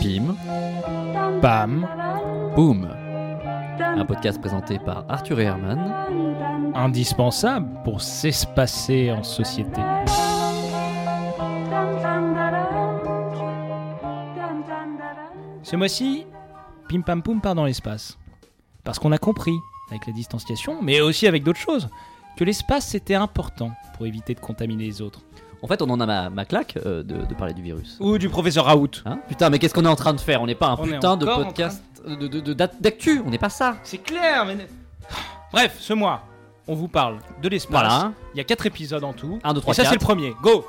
Pim, Pam, boum. Un podcast présenté par Arthur Herman. indispensable pour s'espacer en société. Ce mois-ci, Pim Pam Poum part dans l'espace. Parce qu'on a compris, avec la distanciation, mais aussi avec d'autres choses, que l'espace c'était important pour éviter de contaminer les autres. En fait, on en a ma, ma claque euh, de, de parler du virus. Ou du professeur Raoult. Hein putain, mais qu'est-ce qu'on est en train de faire? On n'est pas un On putain de podcast de- de- de- d'ac- d'actu, on n'est pas ça. C'est clair, mais. Bref, ce mois, on vous parle de l'espace. Voilà. Il y a 4 épisodes en tout. Un, deux, trois, Et ça, c'est le premier. Go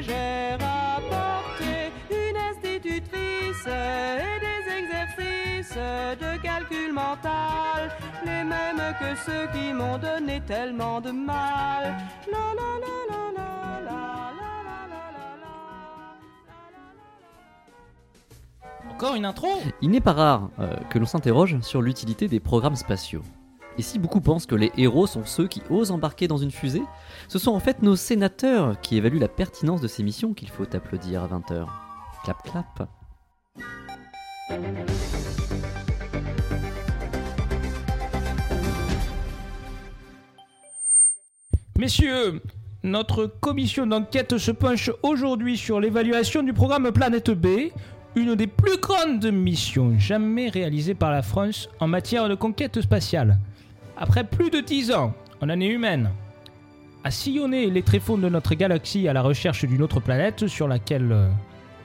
j'ai rapporté une institutrice et des exercices de calcul mental, les mêmes que ceux qui m'ont donné tellement de mal. La, la, la, Encore une intro Il n'est pas rare que l'on s'interroge sur l'utilité des programmes spatiaux. Et si beaucoup pensent que les héros sont ceux qui osent embarquer dans une fusée, ce sont en fait nos sénateurs qui évaluent la pertinence de ces missions qu'il faut applaudir à 20h. Clap clap Messieurs, notre commission d'enquête se penche aujourd'hui sur l'évaluation du programme Planète B, une des plus grandes missions jamais réalisées par la France en matière de conquête spatiale. Après plus de 10 ans, en année humaine, à sillonner les tréfonds de notre galaxie à la recherche d'une autre planète sur laquelle euh,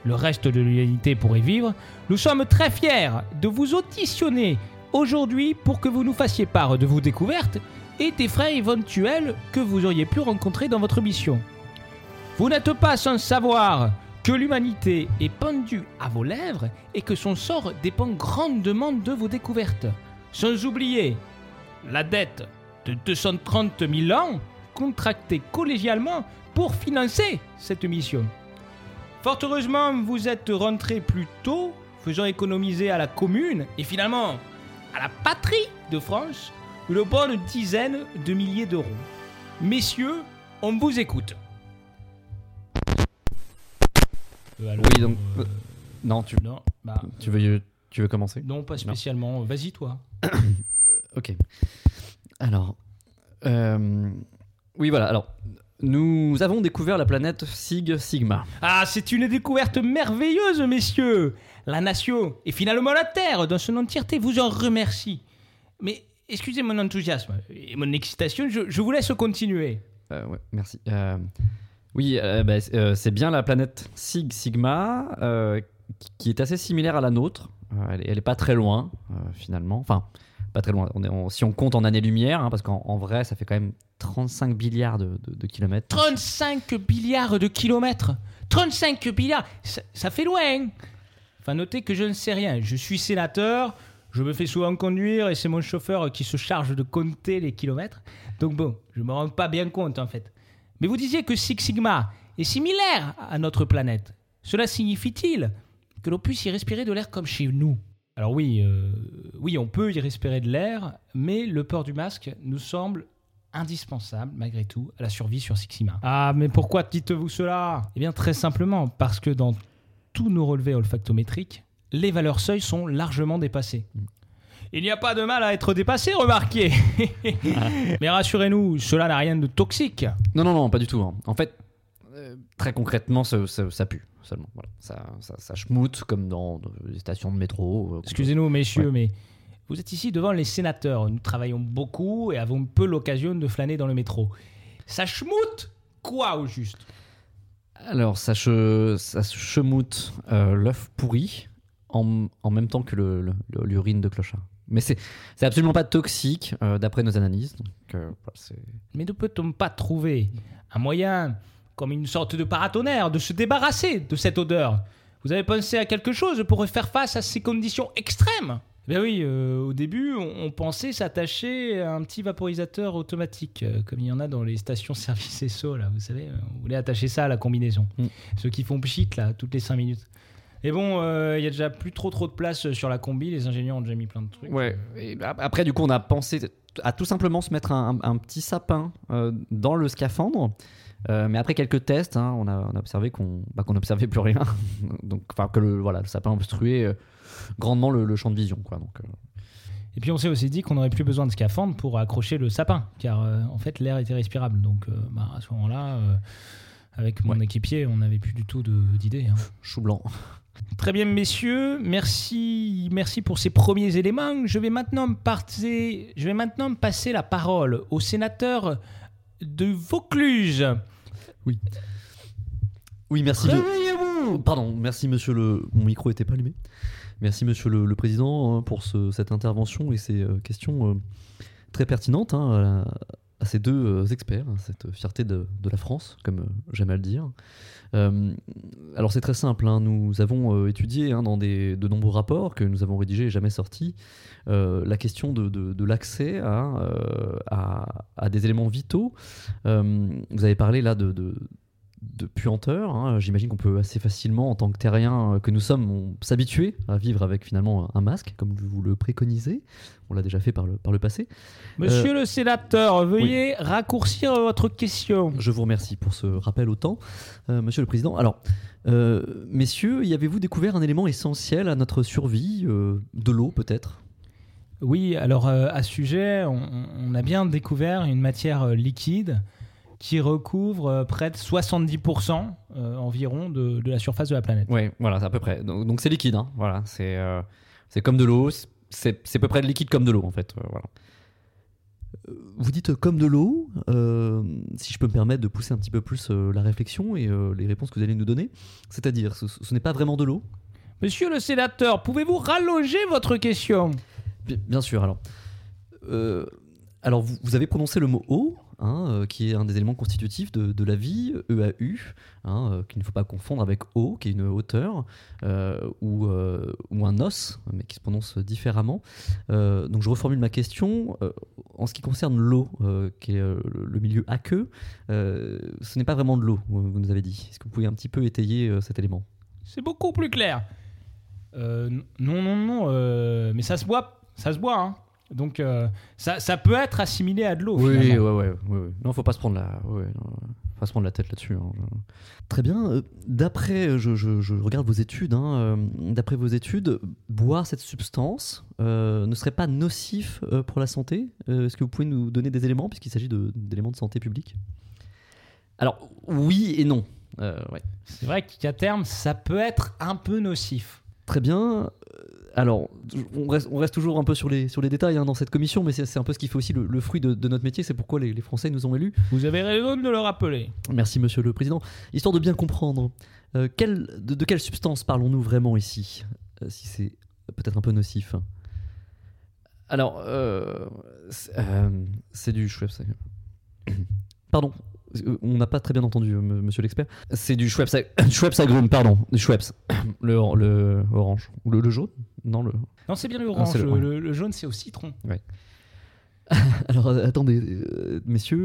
le reste de l'humanité pourrait vivre, nous sommes très fiers de vous auditionner aujourd'hui pour que vous nous fassiez part de vos découvertes et des frais éventuels que vous auriez pu rencontrer dans votre mission. Vous n'êtes pas sans savoir que l'humanité est pendue à vos lèvres et que son sort dépend grandement de vos découvertes. Sans oublier la dette de 230 000 ans contractée collégialement pour financer cette mission. Fort heureusement, vous êtes rentré plus tôt, faisant économiser à la commune et finalement à la patrie de France une bonne dizaine de milliers d'euros. Messieurs, on vous écoute. Euh, alors, Oui, donc. euh, euh, non, tu, non, bah, tu, veux, tu veux commencer? Non, pas spécialement. Vas-y, toi. Ok. Alors. euh, oui, voilà. Alors. Nous avons découvert la planète Sig Sigma. Ah, c'est une découverte merveilleuse, messieurs. La nation et finalement la Terre, dans son entièreté, vous en remercie. Mais excusez mon enthousiasme et mon excitation, je, je vous laisse continuer. Euh, ouais, merci. Euh, oui, euh, bah, c'est euh, c'est bien la planète Sig Sigma, qui- est assez similaire à la nôtre. Elle, est- elle est pas très loin, finalement. Enfin, pas très loin. Si on compte en années-lumière, hein, parce qu'en en vrai, ça fait quand même 35 milliards de, kilomètres. 35 milliards de kilomètres 35 milliards ça, ça fait loin. Enfin, notez que je ne sais rien. Je suis sénateur, je me fais souvent conduire et c'est mon chauffeur qui se charge de compter les kilomètres. Donc bon, je me rends pas bien compte en fait. Mais vous disiez que Six Sigma est similaire à notre planète. Cela signifie-t-il que l'on puisse y respirer de l'air comme chez nous? Alors oui, euh, oui, on peut y respirer de l'air, mais le port du masque nous semble indispensable malgré tout à la survie sur Six Sigma. Ah, mais pourquoi dites-vous cela? Eh bien très simplement parce que dans tous nos relevés olfactométriques, les valeurs seuil sont largement dépassées. Il n'y a pas de mal à être dépassé, remarquez. Mais rassurez-nous, cela n'a rien de toxique. Non, non, non, pas du tout. hein. En fait, très concrètement, ça, ça- ça pue seulement. Voilà. Ça, ça, ça schmoute comme dans les stations de métro. euh, Excusez-nous, messieurs, Ouais. mais vous êtes ici devant les sénateurs. Nous travaillons beaucoup et avons peu l'occasion de flâner dans le métro. Ça schmoute quoi au juste? Alors, ça, che- ça chemoute euh, l'œuf pourri en, en même temps que le- l'urine de clochard. Mais c'est c'est absolument pas toxique euh, d'après nos analyses. Donc, euh, Mais ne peut-on pas trouver un moyen, comme une sorte de paratonnerre, de se débarrasser de cette odeur Vous avez pensé à quelque chose pour faire face à ces conditions extrêmes? Ben oui, euh, au début, on, on pensait s'attacher à un petit vaporisateur automatique, euh, comme il y en a dans les stations-service SO, là, vous savez, euh, on voulait attacher ça à la combinaison. Mm. Ceux qui font pchit, là, toutes les 5 minutes. Et bon, euh, il y a déjà plus trop trop de place sur la combi, les ingénieurs ont déjà mis plein de trucs. Ouais. Et après, du coup, on a pensé à tout simplement se mettre un, un- un petit sapin euh, dans le scaphandre. Euh, mais après quelques tests, hein, on, a, on a observé qu'on bah, n'observait plus rien. Donc, que le, voilà, le sapin obstruait euh, grandement le, le champ de vision. Quoi. Donc, Et puis on s'est aussi dit qu'on n'aurait plus besoin de scaphandre pour accrocher le sapin, car en fait l'air était respirable. Donc bah, à ce moment-là, avec mon Ouais. équipier, on n'avait plus du tout d'idées. hein. chou blanc. Très bien, messieurs, merci, merci pour ces premiers éléments. Je vais maintenant passer, je vais maintenant passer la parole au sénateur de Vaucluse. Oui, merci. de- Réveillez-vous Pardon, merci monsieur le. Mon micro était pas allumé. Merci monsieur le, le président hein, pour ce- cette intervention et ces euh, questions euh, très pertinentes hein, à, la- à ces deux euh, experts, hein, cette fierté de, la France, comme euh, j'aime à le dire. Euh, alors c'est très simple, hein, nous avons étudié hein, dans de nombreux rapports que nous avons rédigés et jamais sortis la question de, l'accès à, à, des éléments vitaux. Vous avez parlé là de, de, puanteur. hein. J'imagine qu'on peut assez facilement, en tant que terriens euh, que nous sommes, s'habituer à vivre avec finalement un masque, comme vous le préconisez. On l'a déjà fait par le, par le passé. Monsieur le sénateur, veuillez raccourcir votre question. Je vous remercie pour ce rappel au temps, euh, Monsieur le Président. Alors, euh, messieurs, y avez-vous découvert un élément essentiel à notre survie euh, De l'eau, peut-être? Oui, alors euh, à ce sujet, on, on a bien découvert une matière euh, liquide qui recouvre euh, près de 70% euh, environ de, de la surface de la planète. Oui, voilà, c'est à peu près. Donc c'est liquide, hein. voilà. C'est euh, c'est comme de l'eau. C'est c'est à peu près de liquide comme de l'eau, en fait. euh, voilà. Vous dites comme de l'eau, euh, si je peux me permettre de pousser un petit peu plus euh, la réflexion et euh, les réponses que vous allez nous donner. C'est-à-dire, ce, ce n'est pas vraiment de l'eau Monsieur le sénateur, pouvez-vous rallonger votre question? Bi- Bien sûr, alors. Euh, alors, vous, vous avez prononcé le mot eau, hein, euh, qui est un des éléments constitutifs de, la vie, EAU, hein, euh, qu'il ne faut pas confondre avec eau, qui est une hauteur, euh, ou, un os, mais qui se prononce différemment. Donc, je reformule ma question. En ce qui concerne l'eau, qui est le milieu aqueux, ce n'est pas vraiment de l'eau, vous nous avez dit. Est-ce que vous pouvez un petit peu étayer cet élément? C'est beaucoup plus clair. Non, non, non, mais ça se boit, ça se boit. hein. Donc euh, ça, ça peut être assimilé à de l'eau. Oui, ouais, finalement. ouais, ouais, ouais. Non, faut pas se prendre la, ouais, ouais, non, faut pas se prendre la tête là-dessus. hein. Très bien. euh, D'après, je, je- je regarde vos études. hein, euh, D'après vos études, boire cette substance euh, ne serait pas nocif euh, pour la santé? Euh, Est-ce que vous pouvez nous donner des éléments, puisqu'il s'agit de- d'éléments de santé publique? Alors, oui et non. Euh, ouais. C'est vrai qu'à terme, ça peut être un peu nocif. Très bien. Alors, on reste, on reste toujours un peu sur les, sur les détails hein, dans cette commission, mais c'est un peu ce qui fait aussi le, le fruit de, de notre métier. C'est pourquoi les, les Français nous ont élus. Vous avez raison de le rappeler. Merci, monsieur le président. Histoire de bien comprendre, euh, quelle- de, de quelle substance parlons-nous vraiment ici Euh, Si c'est peut-être un peu nocif. Alors, euh, c'est du Schweppes. Pardon, on n'a pas très bien entendu, monsieur l'expert. C'est du Schweppes, Schweppes agrumes, pardon, du Schweppes. Le, le orange. Ou le, le jaune Non, le. Non, c'est bien le orange. le- le, ouais. le- le jaune, c'est au citron. Alors euh, attendez, euh, messieurs,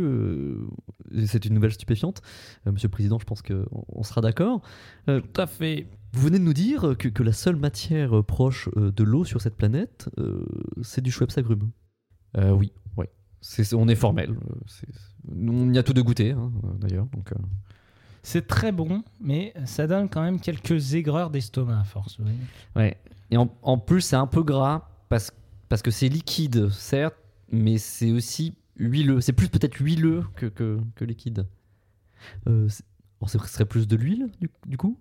euh, c'est une nouvelle stupéfiante. Euh, monsieur le Président, je pense qu'on on sera d'accord. Euh, Tout à fait. Vous venez de nous dire que, que la seule matière proche de l'eau sur cette planète, euh, c'est du Schweppes agrumes. Euh, oui, ouais. C'est- on est formel. c'est- on y a tout de goûter, hein, d'ailleurs. Donc, euh, C'est très bon, mais ça donne quand même quelques aigreurs d'estomac à force. ouais. Et en, en plus, c'est un peu gras parce, parce que c'est liquide, certes, mais c'est aussi huileux. C'est plus peut-être huileux que, que, que liquide. Euh, c'est- bon, ce serait plus de l'huile, du, du coup?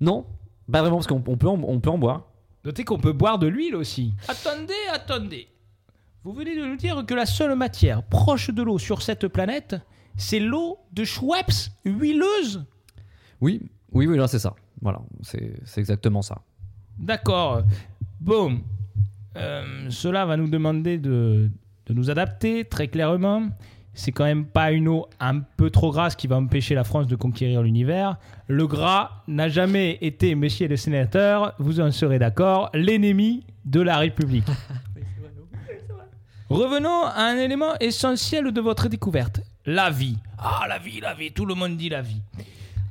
Non? Pas vraiment, parce qu'on on peut, en, on peut en boire. Notez qu'on peut boire de l'huile aussi. Attendez, attendez. Vous venez de nous dire que la seule matière proche de l'eau sur cette planète, c'est l'eau de Schweppes huileuse Oui, oui, oui, là, c'est ça. Voilà, c'est c'est exactement ça. D'accord. Bon. Euh, cela va nous demander de, de nous adapter très clairement. C'est quand même pas une eau un peu trop grasse qui va empêcher la France de conquérir l'univers. Le gras n'a jamais été, messieurs les sénateurs, vous en serez d'accord, l'ennemi de la République. Revenons à un élément essentiel de votre découverte, la vie. Ah, la vie, la vie, tout le monde dit la vie.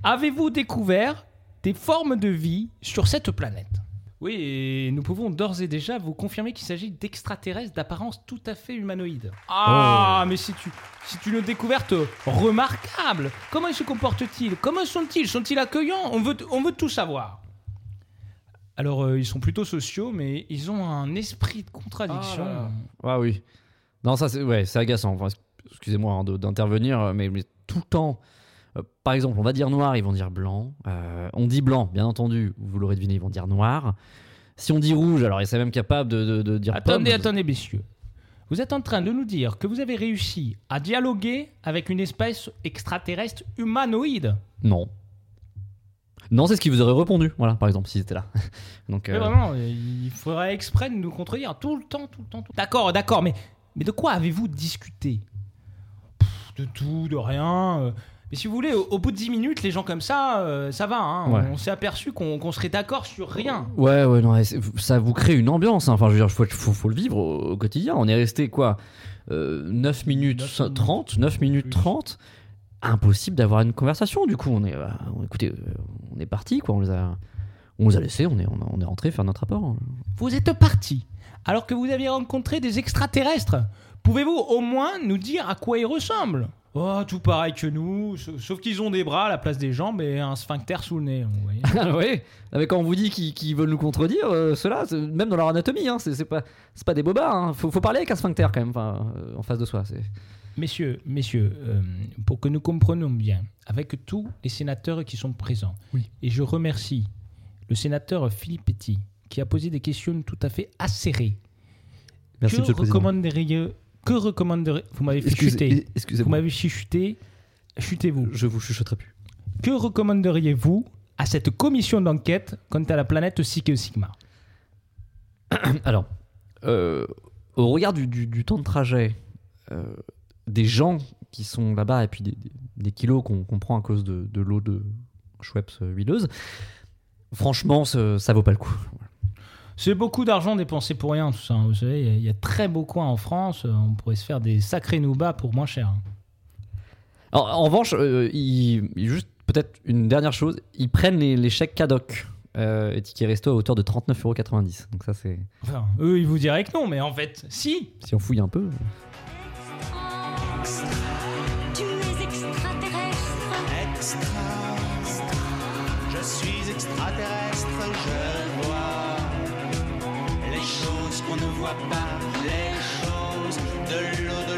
Avez-vous découvert des formes de vie sur cette planète? Oui, et nous pouvons d'ores et déjà vous confirmer qu'il s'agit d'extraterrestres d'apparence tout à fait humanoïde. Ah, mais c'est tu- c'est une découverte remarquable. Comment ils se comportent-ils Comment sont-ils? Sont-ils accueillants? On veut, on veut tout savoir. Alors, euh, ils sont plutôt sociaux, mais ils ont un esprit de contradiction. Ah là là. Ah oui. Non, ça c'est ouais, c'est agaçant. Enfin, excusez-moi hein, d'intervenir, mais, mais tout le temps. euh, par exemple, on va dire noir, ils vont dire blanc. Euh, on dit blanc, bien entendu, vous l'aurez deviné, ils vont dire noir. Si on dit rouge, alors ils sont même capables de, de- de dire Attendez, pomme. attendez, messieurs. Vous êtes en train de nous dire que vous avez réussi à dialoguer avec une espèce extraterrestre humanoïde. Non. Non, c'est ce qui vous aurait répondu, voilà, par exemple, s'ils étaient là. Donc, Mais euh, vraiment, il faudrait exprès de nous contredire tout le temps, tout le temps. tout- D'accord, d'accord, mais, mais de quoi avez-vous discuté? De tout, de rien. euh. Mais si vous voulez, au, au bout de 10 minutes, les gens comme ça, euh, ça va. hein. Ouais. On s'est aperçu qu'on serait d'accord sur rien. Ouais, ouais, non, ça vous crée une ambiance. hein. Enfin, je veux dire, faut, faut, faut le vivre au, au quotidien. On est resté quoi euh, 9 minutes 9 minutes. 30 9 minutes Oui. 30 Impossible d'avoir une conversation. Du coup, on est, euh, écoutez, euh, on est parti, quoi. On les a, on les a laissés, on est, on, on est rentré faire notre rapport. Vous êtes parti alors que vous aviez rencontré des extraterrestres. Pouvez-vous au moins nous dire à quoi ils ressemblent? Oh, tout pareil que nous, sauf, qu'ils ont des bras à la place des jambes et un sphincter sous le nez. vous voyez. Ah ouais, avec quand on vous dit qu'ils veulent nous contredire, euh, ceux-là, c'est- même dans leur anatomie, hein, c'est pas, des bobards. Hein. Faut, faut parler avec un sphincter quand même, euh, en face de soi. Messieurs, messieurs, euh, pour que nous comprenions bien, avec tous les sénateurs qui sont présents, Oui. et je remercie le sénateur Philippe Petit, qui a posé des questions tout à fait acérées. Merci, que Monsieur le Président. recommanderiez que recommanderiez Vous m'avez fait Excusez- chuter. Vous m'avez chuter. Chutez-vous. je vous chuchoterai plus. Que recommanderiez-vous à cette commission d'enquête quant à la planète Sig Sigma? Alors, euh, au regard du, du- du temps de trajet, euh, des gens qui sont là-bas et puis des, des- des kilos qu'on qu'on prend à cause de, de l'eau de Schweppes euh, huileuse, franchement, ça, ça vaut pas le coup. C'est beaucoup d'argent dépensé pour rien, tout ça. hein. Vous savez, il y a- il y, a très beaux coins en France. euh, On pourrait se faire des sacrés noubas pour moins cher. hein. Alors, en revanche, euh, juste peut-être une dernière chose, ils prennent les, les chèques cadoc euh, et resto à hauteur de 39,90€. Donc ça, c'est... Enfin, eux, ils vous diraient que non, mais en fait, si. Si on fouille un peu... Tu es extraterrestre. Extra, je suis extraterrestre, je qu'on ne voit pas, les choses de l'au-delà.